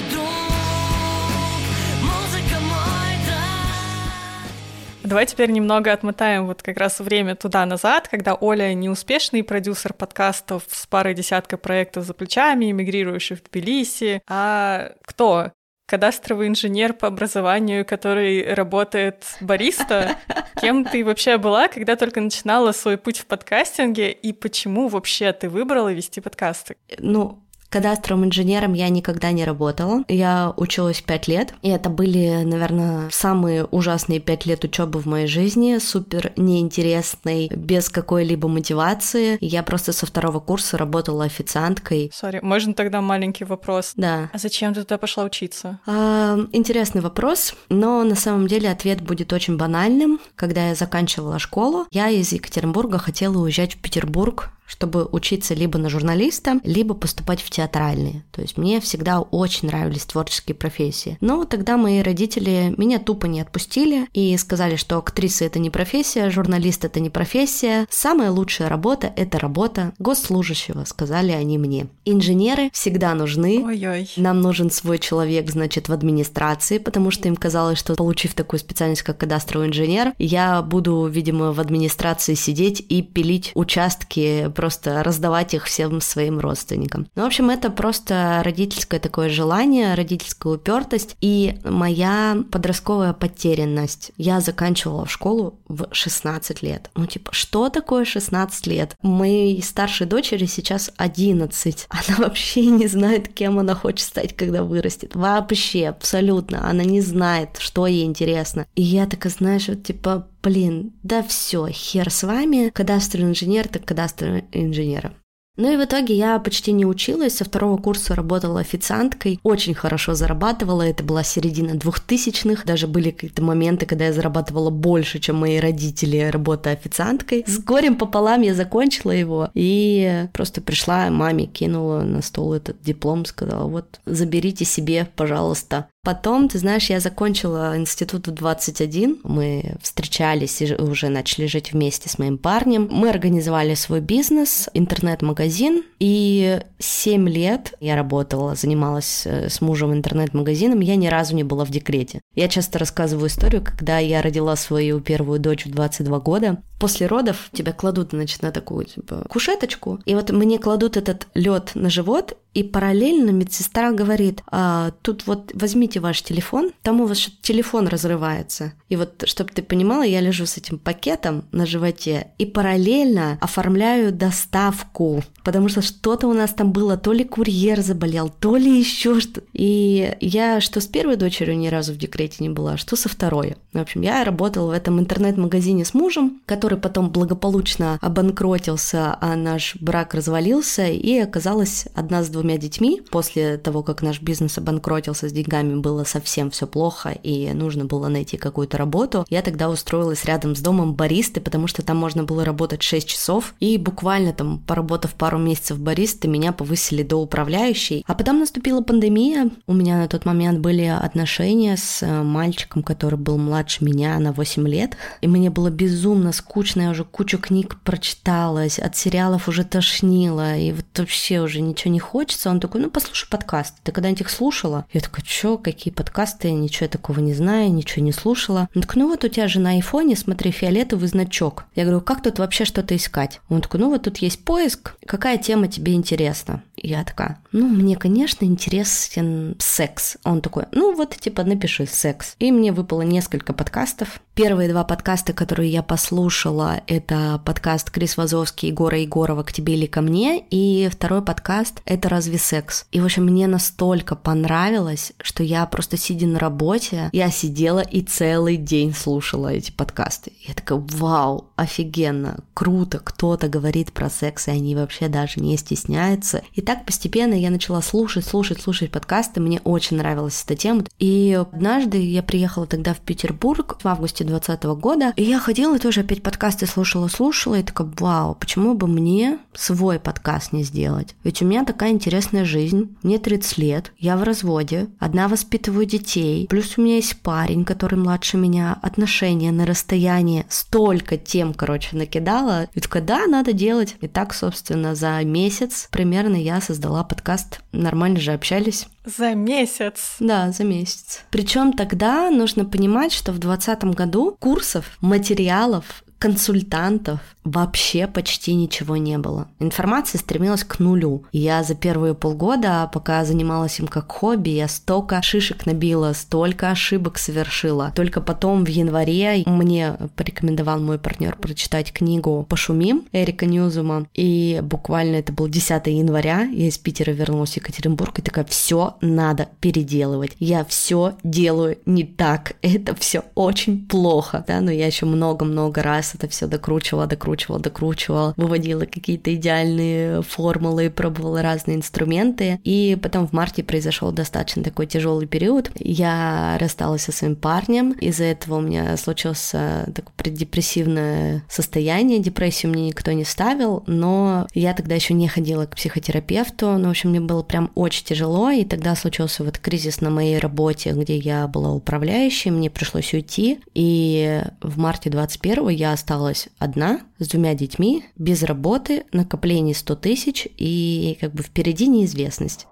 Давай теперь немного отмотаем вот как раз время туда-назад, когда Оля неуспешный продюсер подкастов с парой десятков проектов за плечами, эмигрирующий в Тбилиси, а кто? кадастровый инженер по образованию, который работает бариста. Кем ты вообще была, когда только начинала свой путь в подкастинге, и почему вообще ты выбрала вести подкасты? Ну, Кадастровым инженером я никогда не работала. Я училась пять лет, и это были, наверное, самые ужасные пять лет учебы в моей жизни, супер неинтересной, без какой-либо мотивации. Я просто со второго курса работала официанткой. Сори, можно тогда маленький вопрос? Да. А зачем ты туда пошла учиться? А, интересный вопрос, но на самом деле ответ будет очень банальным. Когда я заканчивала школу, я из Екатеринбурга хотела уезжать в Петербург чтобы учиться либо на журналиста, либо поступать в театральные. То есть мне всегда очень нравились творческие профессии. Но тогда мои родители меня тупо не отпустили и сказали, что актриса это не профессия, журналист это не профессия, самая лучшая работа это работа госслужащего, сказали они мне. Инженеры всегда нужны. Ой-ой. Нам нужен свой человек, значит, в администрации, потому что им казалось, что получив такую специальность, как кадастровый инженер, я буду, видимо, в администрации сидеть и пилить участки просто раздавать их всем своим родственникам. Ну, в общем, это просто родительское такое желание, родительская упертость и моя подростковая потерянность. Я заканчивала школу в 16 лет. Ну, типа, что такое 16 лет? Моей старшей дочери сейчас 11. Она вообще не знает, кем она хочет стать, когда вырастет. Вообще, абсолютно. Она не знает, что ей интересно. И я такая, знаешь, вот, типа, блин, да все, хер с вами, кадастровый инженер, так кадастровый инженера. Ну и в итоге я почти не училась, со второго курса работала официанткой, очень хорошо зарабатывала, это была середина двухтысячных, даже были какие-то моменты, когда я зарабатывала больше, чем мои родители, работая официанткой. С горем пополам я закончила его и просто пришла маме, кинула на стол этот диплом, сказала, вот, заберите себе, пожалуйста. Потом, ты знаешь, я закончила институт в 21. Мы встречались и уже начали жить вместе с моим парнем. Мы организовали свой бизнес, интернет-магазин. И 7 лет я работала, занималась э, с мужем интернет-магазином. Я ни разу не была в декрете. Я часто рассказываю историю, когда я родила свою первую дочь в 22 года. После родов тебя кладут, значит, на такую типа, кушеточку. И вот мне кладут этот лед на живот, и параллельно медсестра говорит, а, тут вот возьмите ваш телефон, там у вас телефон разрывается. И вот, чтобы ты понимала, я лежу с этим пакетом на животе и параллельно оформляю доставку, потому что что-то у нас там было, то ли курьер заболел, то ли еще что. И я что с первой дочерью ни разу в декрете не была, что со второй. В общем, я работала в этом интернет-магазине с мужем, который потом благополучно обанкротился, а наш брак развалился, и оказалась одна с двумя детьми. После того, как наш бизнес обанкротился с деньгами, было совсем все плохо, и нужно было найти какую-то работу. Я тогда устроилась рядом с домом баристы, потому что там можно было работать 6 часов, и буквально там, поработав пару месяцев баристы, меня повысили до управляющей. А потом наступила пандемия, у меня на тот момент были отношения с э, мальчиком, который был младше меня на 8 лет, и мне было безумно скучно, я уже кучу книг прочиталась, от сериалов уже тошнило, и вот вообще уже ничего не хочется. Он такой, ну, послушай подкасты. Ты когда-нибудь их слушала? Я такая, что, какие подкасты? Ничего такого не знаю, ничего не слушала. Он такой, ну вот у тебя же на айфоне, смотри, фиолетовый значок. Я говорю, как тут вообще что-то искать? Он такой, ну вот тут есть поиск, какая тема тебе интересна? Я такая, ну, мне, конечно, интересен секс. Он такой, ну вот, типа, напиши секс. И мне выпало несколько подкастов. Первые два подкаста, которые я послушала, это подкаст Крис Вазовский, Егора Егорова «К тебе или ко мне», и второй подкаст «Это разве секс?». И, в общем, мне настолько понравилось, что я просто сидя на работе, я сидела и целый день слушала эти подкасты. Я такая, вау, офигенно, круто, кто-то говорит про секс, и они вообще даже не стесняются. И так постепенно я начала слушать, слушать, слушать подкасты, мне очень нравилась эта тема. И однажды я приехала тогда в Петербург в августе 2020 года, и я ходила тоже опять подкасты слушала, слушала, и такая, вау, почему бы мне свой подкаст не сделать? Ведь у меня такая интересная жизнь, мне 30 лет, я в разводе, одна воспитываю детей, плюс у меня есть парень, который младше меня, отношения на расстоянии, столько тем, короче, накидала, и такая, да, надо делать. И так, собственно, за месяц примерно я создала подкаст, нормально же общались. За месяц? Да, за месяц. Причем тогда нужно понимать, что в 2020 году курсов, материалов, консультантов вообще почти ничего не было. Информация стремилась к нулю. Я за первые полгода, пока занималась им как хобби, я столько шишек набила, столько ошибок совершила. Только потом в январе мне порекомендовал мой партнер прочитать книгу «Пошумим» Эрика Ньюзума. И буквально это был 10 января, я из Питера вернулась в Екатеринбург и такая, все надо переделывать. Я все делаю не так. Это все очень плохо. Да, но я еще много-много раз это все докручивала, докручивала, докручивала, выводила какие-то идеальные формулы, пробовала разные инструменты. И потом в марте произошел достаточно такой тяжелый период. Я рассталась со своим парнем. Из-за этого у меня случилось такое преддепрессивное состояние. Депрессию мне никто не ставил, но я тогда еще не ходила к психотерапевту. Ну, в общем, мне было прям очень тяжело. И тогда случился вот кризис на моей работе, где я была управляющей. Мне пришлось уйти. И в марте 21 я осталась одна с двумя детьми, без работы, накоплений 100 тысяч и как бы впереди неизвестность.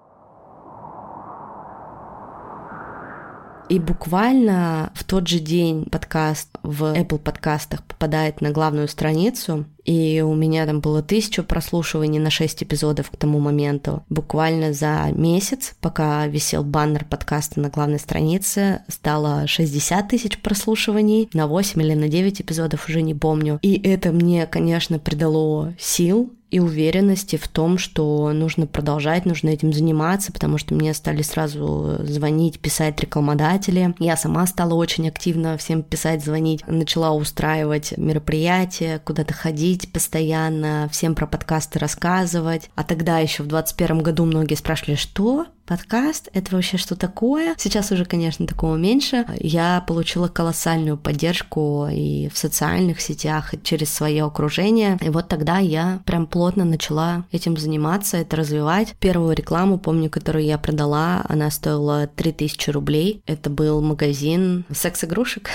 И буквально в тот же день подкаст в Apple подкастах попадает на главную страницу, и у меня там было тысяча прослушиваний на 6 эпизодов к тому моменту. Буквально за месяц, пока висел баннер подкаста на главной странице, стало 60 тысяч прослушиваний на 8 или на 9 эпизодов, уже не помню. И это мне, конечно, придало сил, и уверенности в том, что нужно продолжать, нужно этим заниматься, потому что мне стали сразу звонить, писать рекламодатели. Я сама стала очень активно всем писать, звонить, начала устраивать мероприятия, куда-то ходить постоянно, всем про подкасты рассказывать. А тогда еще в 2021 году многие спрашивали, что подкаст, это вообще что такое? Сейчас уже, конечно, такого меньше. Я получила колоссальную поддержку и в социальных сетях, и через свое окружение. И вот тогда я прям плотно начала этим заниматься, это развивать. Первую рекламу, помню, которую я продала, она стоила 3000 рублей. Это был магазин секс-игрушек.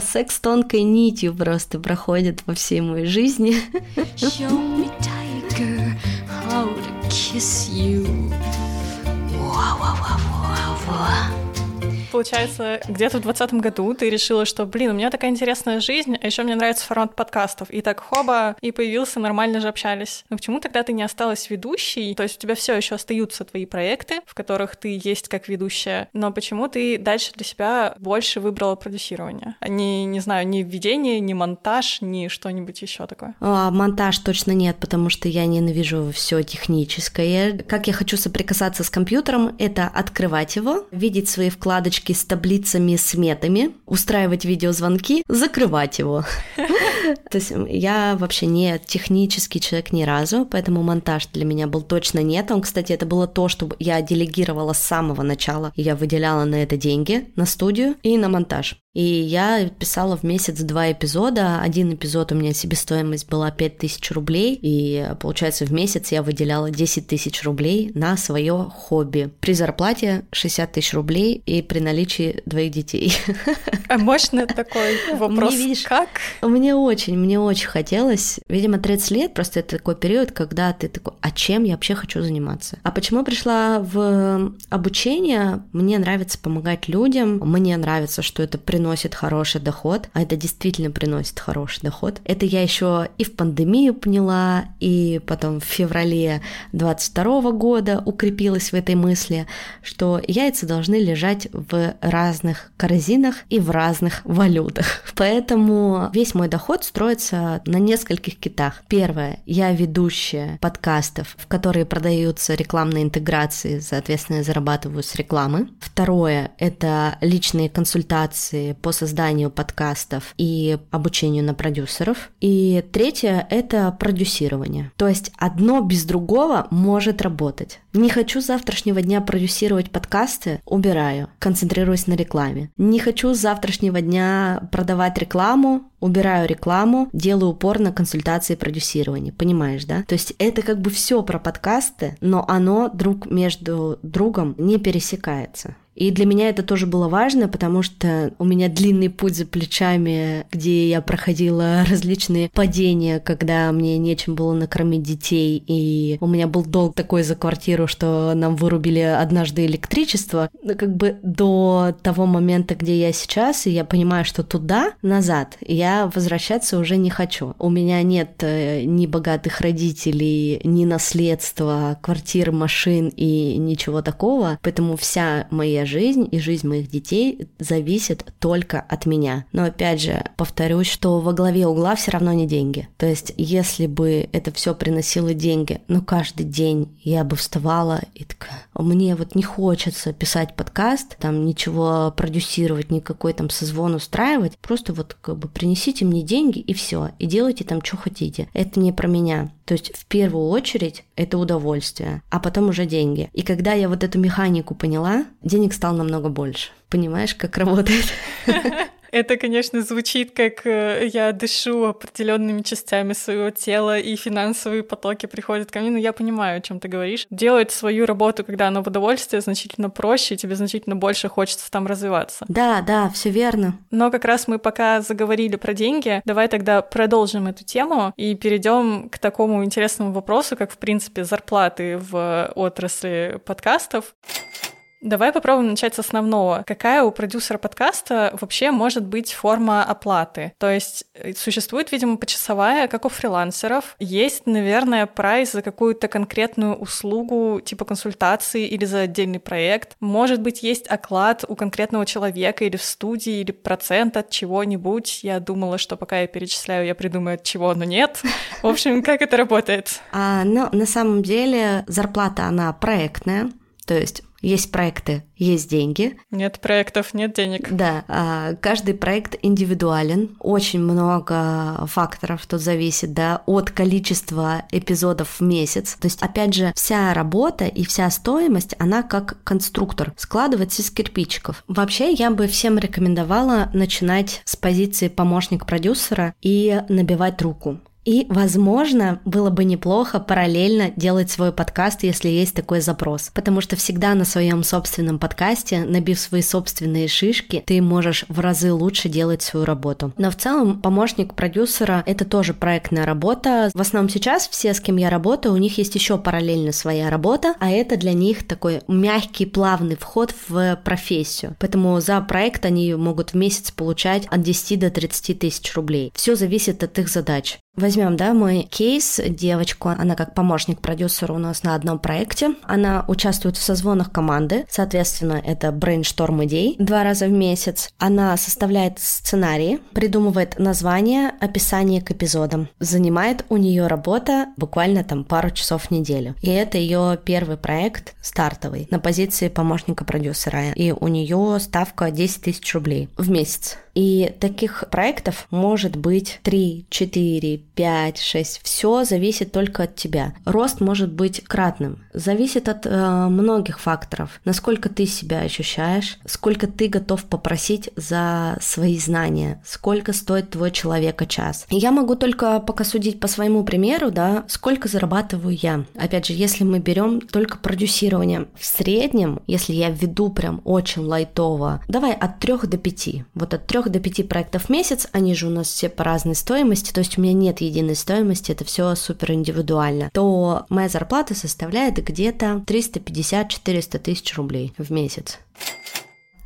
Секс тонкой нитью просто проходит по всей моей жизни. Show me tiger, how to kiss you. Получается, где-то в двадцатом году ты решила, что, блин, у меня такая интересная жизнь, а еще мне нравится формат подкастов. И так хоба, и появился, нормально же общались. Но почему тогда ты не осталась ведущей? То есть у тебя все еще остаются твои проекты, в которых ты есть как ведущая, но почему ты дальше для себя больше выбрала продюсирование? А не, не знаю, ни введение, ни монтаж, ни что-нибудь еще такое? А, монтаж точно нет, потому что я ненавижу все техническое. Как я хочу соприкасаться с компьютером, это открывать его, видеть свои вкладочки с таблицами, сметами, устраивать видеозвонки, закрывать его. То есть я вообще не технический человек ни разу, поэтому монтаж для меня был точно нет. Он, кстати, это было то, что я делегировала с самого начала. Я выделяла на это деньги, на студию и на монтаж. И я писала в месяц два эпизода. Один эпизод у меня себестоимость была 5000 рублей, и получается в месяц я выделяла 10 тысяч рублей на свое хобби. При зарплате 60 тысяч рублей и при наличии двоих детей. А мощный такой вопрос. Мне, видишь, как? Мне очень, мне очень хотелось. Видимо, 30 лет просто это такой период, когда ты такой, а чем я вообще хочу заниматься? А почему пришла в обучение? Мне нравится помогать людям, мне нравится, что это приносит хороший доход, а это действительно приносит хороший доход. Это я еще и в пандемию поняла, и потом в феврале 22 года укрепилась в этой мысли, что яйца должны лежать в разных корзинах и в разных валютах. Поэтому весь мой доход строится на нескольких китах. Первое, я ведущая подкастов, в которые продаются рекламные интеграции, соответственно, я зарабатываю с рекламы. Второе, это личные консультации по созданию подкастов и обучению на продюсеров. И третье, это продюсирование. То есть одно без другого может работать. Не хочу завтрашнего дня продюсировать подкасты, убираю, концентрируюсь на рекламе. Не хочу завтрашнего дня продавать рекламу, убираю рекламу, делаю упор на консультации и продюсирование. Понимаешь, да? То есть это как бы все про подкасты, но оно друг между другом не пересекается. И для меня это тоже было важно, потому что у меня длинный путь за плечами, где я проходила различные падения, когда мне нечем было накормить детей, и у меня был долг такой за квартиру, что нам вырубили однажды электричество. Но как бы до того момента, где я сейчас, и я понимаю, что туда, назад, я возвращаться уже не хочу. У меня нет э, ни богатых родителей, ни наследства, квартир, машин и ничего такого, поэтому вся моя жизнь и жизнь моих детей зависит только от меня. Но опять же, повторюсь, что во главе угла все равно не деньги. То есть, если бы это все приносило деньги, ну каждый день я бы вставала и такая, мне вот не хочется писать подкаст, там ничего продюсировать, никакой там созвон устраивать, просто вот как бы принесите мне деньги и все, и делайте там, что хотите. Это не про меня. То есть в первую очередь это удовольствие, а потом уже деньги. И когда я вот эту механику поняла, денег стало намного больше. Понимаешь, как работает? Это, конечно, звучит как э, я дышу определенными частями своего тела, и финансовые потоки приходят ко мне. Но я понимаю, о чем ты говоришь. Делать свою работу, когда она в удовольствие, значительно проще, и тебе значительно больше хочется там развиваться. Да, да, все верно. Но как раз мы пока заговорили про деньги, давай тогда продолжим эту тему и перейдем к такому интересному вопросу, как, в принципе, зарплаты в отрасли подкастов. Давай попробуем начать с основного. Какая у продюсера подкаста вообще может быть форма оплаты? То есть э, существует, видимо, почасовая, как у фрилансеров. Есть, наверное, прайс за какую-то конкретную услугу, типа консультации или за отдельный проект. Может быть, есть оклад у конкретного человека или в студии, или процент от чего-нибудь. Я думала, что пока я перечисляю, я придумаю от чего, но нет. В общем, как это работает? А, ну, на самом деле зарплата, она проектная. То есть есть проекты, есть деньги. Нет проектов, нет денег. Да, а, каждый проект индивидуален. Очень много факторов тут зависит, да, от количества эпизодов в месяц. То есть, опять же, вся работа и вся стоимость, она как конструктор, складывается из кирпичиков. Вообще, я бы всем рекомендовала начинать с позиции помощник продюсера и набивать руку. И, возможно, было бы неплохо параллельно делать свой подкаст, если есть такой запрос. Потому что всегда на своем собственном подкасте, набив свои собственные шишки, ты можешь в разы лучше делать свою работу. Но в целом помощник продюсера — это тоже проектная работа. В основном сейчас все, с кем я работаю, у них есть еще параллельно своя работа, а это для них такой мягкий, плавный вход в профессию. Поэтому за проект они могут в месяц получать от 10 до 30 тысяч рублей. Все зависит от их задач. Возьмем, да, мой кейс, девочку, она как помощник продюсера у нас на одном проекте. Она участвует в созвонах команды, соответственно, это брейншторм идей два раза в месяц. Она составляет сценарии, придумывает название, описание к эпизодам. Занимает у нее работа буквально там пару часов в неделю. И это ее первый проект стартовый на позиции помощника продюсера. И у нее ставка 10 тысяч рублей в месяц. И таких проектов может быть 3, 4, 5, 6. Все зависит только от тебя. Рост может быть кратным. Зависит от э, многих факторов. Насколько ты себя ощущаешь, сколько ты готов попросить за свои знания, сколько стоит твой человека час. я могу только пока судить по своему примеру, да, сколько зарабатываю я. Опять же, если мы берем только продюсирование, в среднем, если я веду прям очень лайтово, давай от 3 до 5. Вот от 3 до 5 проектов в месяц, они же у нас все по разной стоимости, то есть у меня нет единой стоимости, это все супер индивидуально, то моя зарплата составляет где-то 350-400 тысяч рублей в месяц.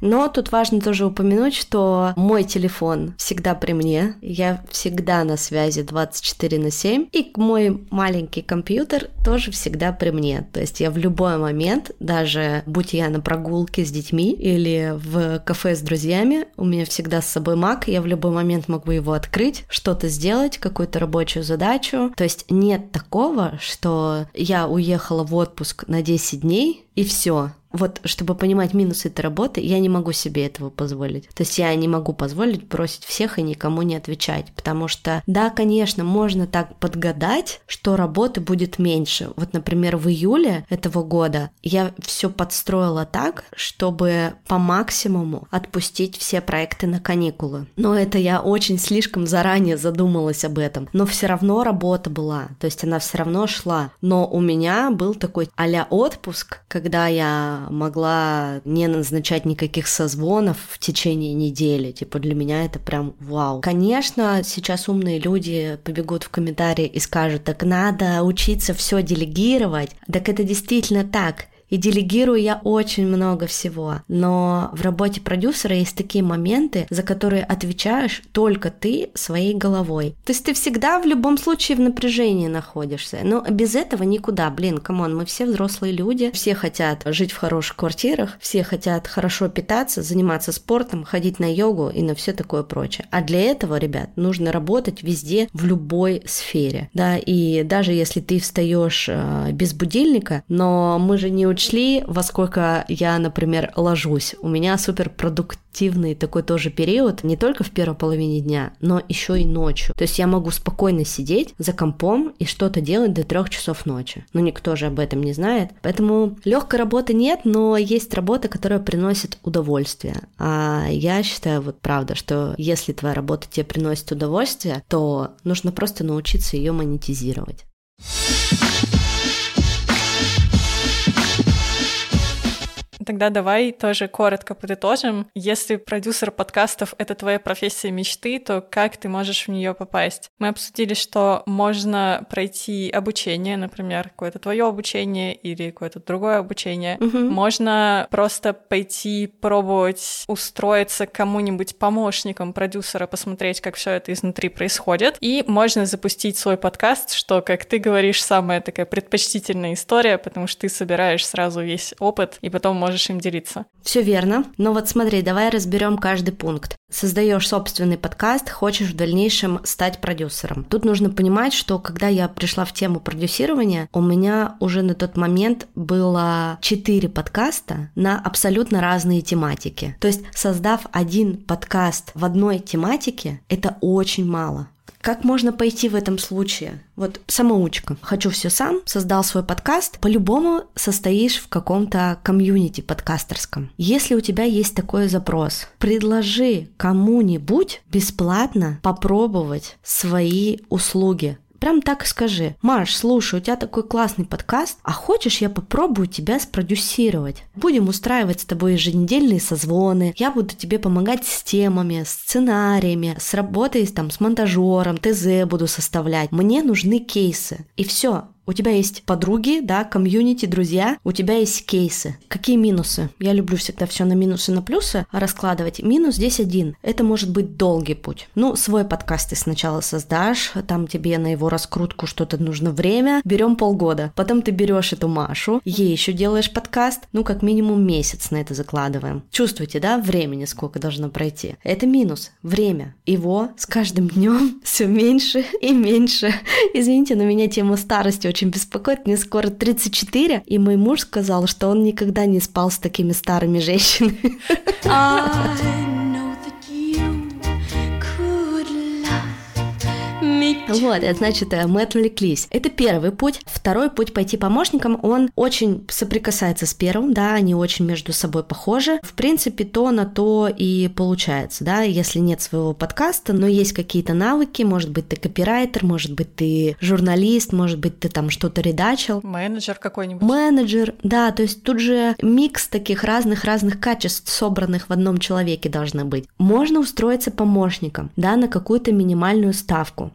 Но тут важно тоже упомянуть, что мой телефон всегда при мне, я всегда на связи 24 на 7, и мой маленький компьютер тоже всегда при мне. То есть я в любой момент, даже будь я на прогулке с детьми или в кафе с друзьями, у меня всегда с собой Mac, я в любой момент могу его открыть, что-то сделать, какую-то рабочую задачу. То есть нет такого, что я уехала в отпуск на 10 дней, и все, вот, чтобы понимать минусы этой работы, я не могу себе этого позволить. То есть я не могу позволить бросить всех и никому не отвечать, потому что, да, конечно, можно так подгадать, что работы будет меньше. Вот, например, в июле этого года я все подстроила так, чтобы по максимуму отпустить все проекты на каникулы. Но это я очень слишком заранее задумалась об этом. Но все равно работа была, то есть она все равно шла. Но у меня был такой а отпуск, когда я могла не назначать никаких созвонов в течение недели. Типа для меня это прям вау. Конечно, сейчас умные люди побегут в комментарии и скажут, так надо учиться все делегировать. Так это действительно так. И делегирую я очень много всего. Но в работе продюсера есть такие моменты, за которые отвечаешь только ты своей головой. То есть ты всегда в любом случае в напряжении находишься. Но без этого никуда. Блин, come on, мы все взрослые люди, все хотят жить в хороших квартирах, все хотят хорошо питаться, заниматься спортом, ходить на йогу и на все такое прочее. А для этого, ребят, нужно работать везде, в любой сфере. Да, и даже если ты встаешь э, без будильника, но мы же не учим учли, во сколько я, например, ложусь. У меня супер продуктивный такой тоже период, не только в первой половине дня, но еще и ночью. То есть я могу спокойно сидеть за компом и что-то делать до трех часов ночи. Но никто же об этом не знает. Поэтому легкой работы нет, но есть работа, которая приносит удовольствие. А я считаю, вот правда, что если твоя работа тебе приносит удовольствие, то нужно просто научиться ее монетизировать. Тогда давай тоже коротко подытожим. Если продюсер подкастов — это твоя профессия мечты, то как ты можешь в нее попасть? Мы обсудили, что можно пройти обучение, например, какое-то твое обучение или какое-то другое обучение. Угу. Можно просто пойти пробовать устроиться кому-нибудь помощником продюсера, посмотреть, как все это изнутри происходит. И можно запустить свой подкаст, что, как ты говоришь, самая такая предпочтительная история, потому что ты собираешь сразу весь опыт, и потом можешь можешь им делиться. Все верно. Но вот смотри, давай разберем каждый пункт. Создаешь собственный подкаст, хочешь в дальнейшем стать продюсером. Тут нужно понимать, что когда я пришла в тему продюсирования, у меня уже на тот момент было 4 подкаста на абсолютно разные тематики. То есть, создав один подкаст в одной тематике, это очень мало. Как можно пойти в этом случае? Вот самоучка. Хочу все сам, создал свой подкаст. По-любому состоишь в каком-то комьюнити подкастерском. Если у тебя есть такой запрос, предложи кому-нибудь бесплатно попробовать свои услуги прям так и скажи. Маш, слушай, у тебя такой классный подкаст, а хочешь я попробую тебя спродюсировать? Будем устраивать с тобой еженедельные созвоны, я буду тебе помогать с темами, сценариями, с работой там, с монтажером, ТЗ буду составлять. Мне нужны кейсы. И все, у тебя есть подруги, да, комьюнити, друзья, у тебя есть кейсы. Какие минусы? Я люблю всегда все на минусы, на плюсы раскладывать. Минус здесь один. Это может быть долгий путь. Ну, свой подкаст ты сначала создашь, там тебе на его раскрутку что-то нужно время, берем полгода. Потом ты берешь эту Машу, ей еще делаешь подкаст, ну, как минимум месяц на это закладываем. Чувствуете, да, времени сколько должно пройти? Это минус. Время. Его с каждым днем все меньше и меньше. Извините, но меня тема старости очень беспокоит. Мне скоро 34, и мой муж сказал, что он никогда не спал с такими старыми женщинами. Вот, это значит, э, мы отвлеклись. Это первый путь. Второй путь пойти помощником, он очень соприкасается с первым, да, они очень между собой похожи. В принципе, то на то и получается, да, если нет своего подкаста, но есть какие-то навыки, может быть, ты копирайтер, может быть, ты журналист, может быть, ты там что-то редачил. Менеджер какой-нибудь. Менеджер, да, то есть тут же микс таких разных-разных качеств, собранных в одном человеке должны быть. Можно устроиться помощником, да, на какую-то минимальную ставку.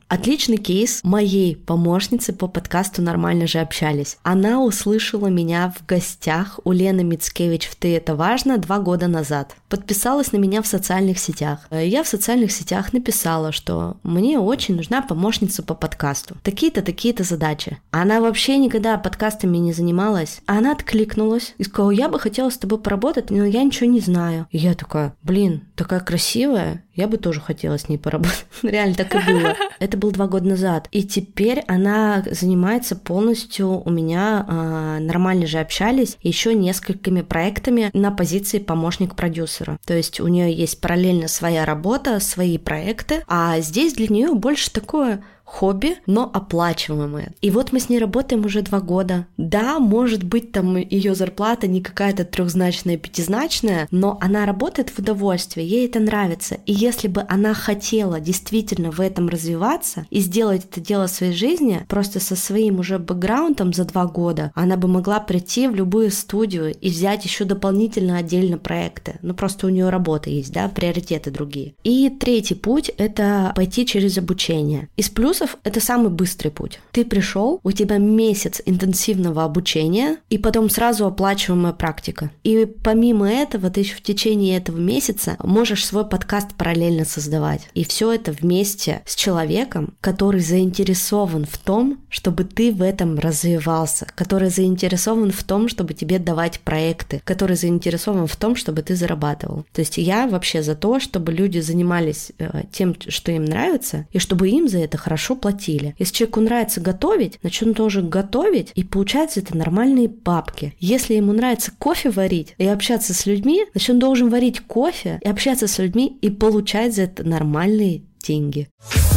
Отличный кейс моей помощницы по подкасту «Нормально же общались». Она услышала меня в гостях у Лены Мицкевич в «Ты это важно» два года назад. Подписалась на меня в социальных сетях. Я в социальных сетях написала, что мне очень нужна помощница по подкасту. Такие-то, такие-то задачи. Она вообще никогда подкастами не занималась. Она откликнулась и сказала, я бы хотела с тобой поработать, но я ничего не знаю. И я такая, блин, такая красивая, я бы тоже хотела с ней поработать. Реально так и было. Это был два года назад. И теперь она занимается полностью у меня, э, нормально же общались, еще несколькими проектами на позиции помощник продюсера. То есть у нее есть параллельно своя работа, свои проекты, а здесь для нее больше такое хобби, но оплачиваемое. И вот мы с ней работаем уже два года. Да, может быть, там ее зарплата не какая-то трехзначная, пятизначная, но она работает в удовольствие, ей это нравится. И если бы она хотела действительно в этом развиваться и сделать это дело своей жизни, просто со своим уже бэкграундом за два года, она бы могла прийти в любую студию и взять еще дополнительно отдельно проекты. Ну, просто у нее работа есть, да, приоритеты другие. И третий путь — это пойти через обучение. Из плюс плюсов это самый быстрый путь. Ты пришел, у тебя месяц интенсивного обучения и потом сразу оплачиваемая практика. И помимо этого ты еще в течение этого месяца можешь свой подкаст параллельно создавать. И все это вместе с человеком, который заинтересован в том, чтобы ты в этом развивался, который заинтересован в том, чтобы тебе давать проекты, который заинтересован в том, чтобы ты зарабатывал. То есть я вообще за то, чтобы люди занимались э, тем, что им нравится, и чтобы им за это хорошо хорошо платили. Если человеку нравится готовить, значит он должен готовить, и получается это нормальные бабки. Если ему нравится кофе варить и общаться с людьми, значит он должен варить кофе и общаться с людьми и получать за это нормальные деньги.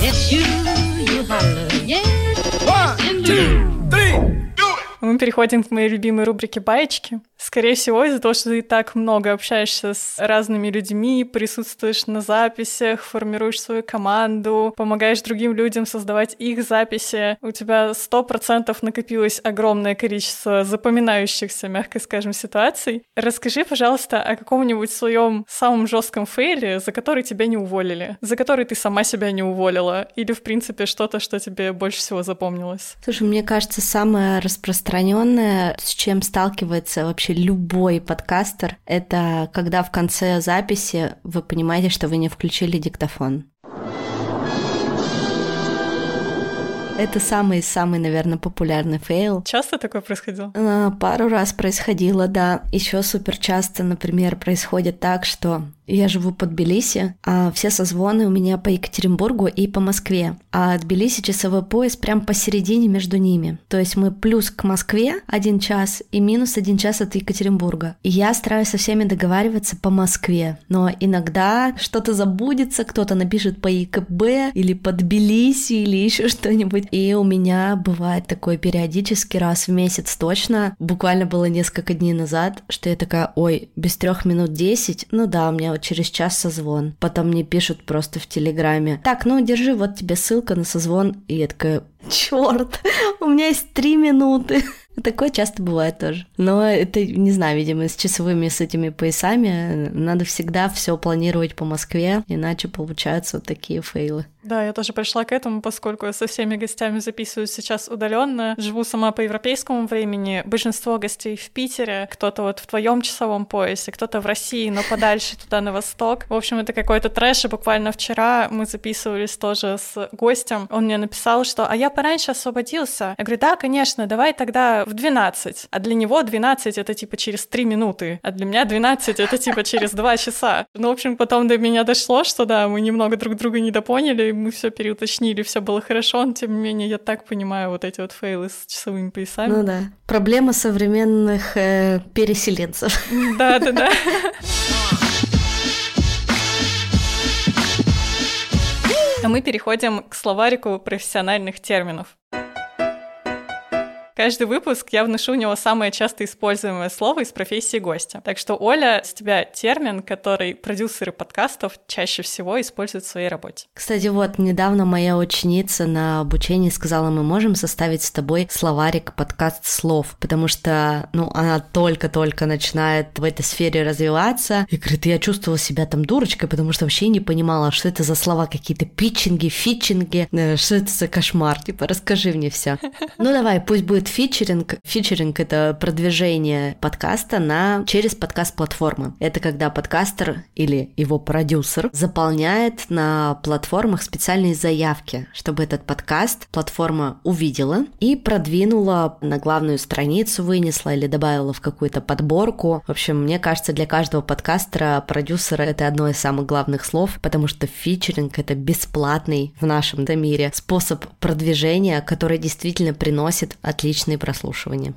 Yes, you, you One, two, three. Мы переходим к моей любимой рубрике «Баечки». Скорее всего, из-за того, что ты так много общаешься с разными людьми, присутствуешь на записях, формируешь свою команду, помогаешь другим людям создавать их записи, у тебя сто процентов накопилось огромное количество запоминающихся, мягко скажем, ситуаций. Расскажи, пожалуйста, о каком-нибудь своем самом жестком фейле, за который тебя не уволили, за который ты сама себя не уволила, или, в принципе, что-то, что тебе больше всего запомнилось. Слушай, мне кажется, самое распространенное, с чем сталкивается вообще вообще любой подкастер, это когда в конце записи вы понимаете, что вы не включили диктофон. Это самый-самый, наверное, популярный фейл. Часто такое происходило? А, пару раз происходило, да. Еще супер часто, например, происходит так, что я живу под Тбилиси, а все созвоны у меня по Екатеринбургу и по Москве. А Тбилиси часовой пояс прям посередине между ними. То есть мы плюс к Москве один час и минус один час от Екатеринбурга. И я стараюсь со всеми договариваться по Москве. Но иногда что-то забудется, кто-то напишет по ЕКБ или по Тбилиси или еще что-нибудь. И у меня бывает такое периодически раз в месяц точно. Буквально было несколько дней назад, что я такая, ой, без трех минут десять, ну да, у меня через час созвон. Потом мне пишут просто в Телеграме. Так, ну держи, вот тебе ссылка на созвон. И я такая, черт, у меня есть три минуты. Такое часто бывает тоже. Но это, не знаю, видимо, с часовыми, с этими поясами надо всегда все планировать по Москве, иначе получаются вот такие фейлы. Да, я тоже пришла к этому, поскольку я со всеми гостями записываю сейчас удаленно. Живу сама по европейскому времени. Большинство гостей в Питере, кто-то вот в твоем часовом поясе, кто-то в России, но подальше туда на восток. В общем, это какой-то трэш. И буквально вчера мы записывались тоже с гостем. Он мне написал, что «А я пораньше освободился». Я говорю, да, конечно, давай тогда в 12. А для него 12 — это типа через 3 минуты, а для меня 12 — это типа через 2 часа. Ну, в общем, потом до меня дошло, что да, мы немного друг друга недопоняли, мы все переуточнили, все было хорошо, но тем не менее я так понимаю вот эти вот фейлы с часовыми поясами. Ну да. Проблема современных э, переселенцев. Да, да, да. А мы переходим к словарику профессиональных терминов. Каждый выпуск я вношу у него самое часто используемое слово из профессии гостя. Так что, Оля, с тебя термин, который продюсеры подкастов чаще всего используют в своей работе. Кстати, вот недавно моя ученица на обучении сказала, мы можем составить с тобой словарик подкаст слов, потому что, ну, она только-только начинает в этой сфере развиваться, и говорит, я чувствовала себя там дурочкой, потому что вообще не понимала, что это за слова какие-то питчинги, фитчинги, э, что это за кошмар, типа, расскажи мне все. Ну давай, пусть будет фичеринг. Фичеринг — это продвижение подкаста на, через подкаст-платформы. Это когда подкастер или его продюсер заполняет на платформах специальные заявки, чтобы этот подкаст платформа увидела и продвинула на главную страницу, вынесла или добавила в какую-то подборку. В общем, мне кажется, для каждого подкастера продюсера это одно из самых главных слов, потому что фичеринг — это бесплатный в нашем мире способ продвижения, который действительно приносит отличный отличные прослушивания.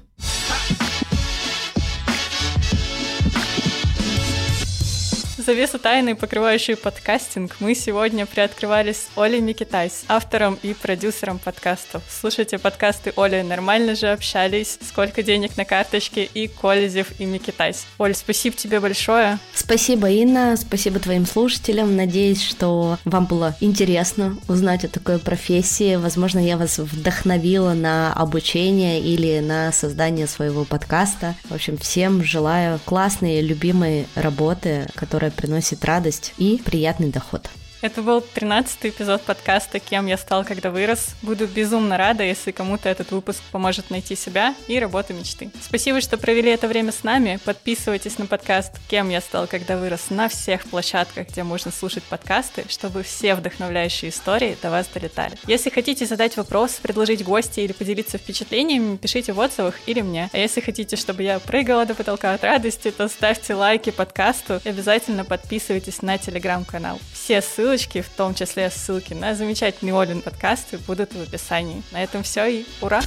Завесу тайны, покрывающую подкастинг, мы сегодня приоткрывали с Олей Микитайс, автором и продюсером подкастов. Слушайте подкасты Оли «Нормально же общались», «Сколько денег на карточке» и «Колезев и Микитайс». Оль, спасибо тебе большое. Спасибо, Инна, спасибо твоим слушателям. Надеюсь, что вам было интересно узнать о такой профессии. Возможно, я вас вдохновила на обучение или на создание своего подкаста. В общем, всем желаю классной, любимой работы, которая приносит радость и приятный доход. Это был 13 эпизод подкаста «Кем я стал, когда вырос». Буду безумно рада, если кому-то этот выпуск поможет найти себя и работу мечты. Спасибо, что провели это время с нами. Подписывайтесь на подкаст «Кем я стал, когда вырос» на всех площадках, где можно слушать подкасты, чтобы все вдохновляющие истории до вас долетали. Если хотите задать вопрос, предложить гости или поделиться впечатлениями, пишите в отзывах или мне. А если хотите, чтобы я прыгала до потолка от радости, то ставьте лайки подкасту и обязательно подписывайтесь на телеграм-канал. Все ссылки ссылочки, в том числе ссылки на замечательный Олин подкасты, будут в описании. На этом все и ура!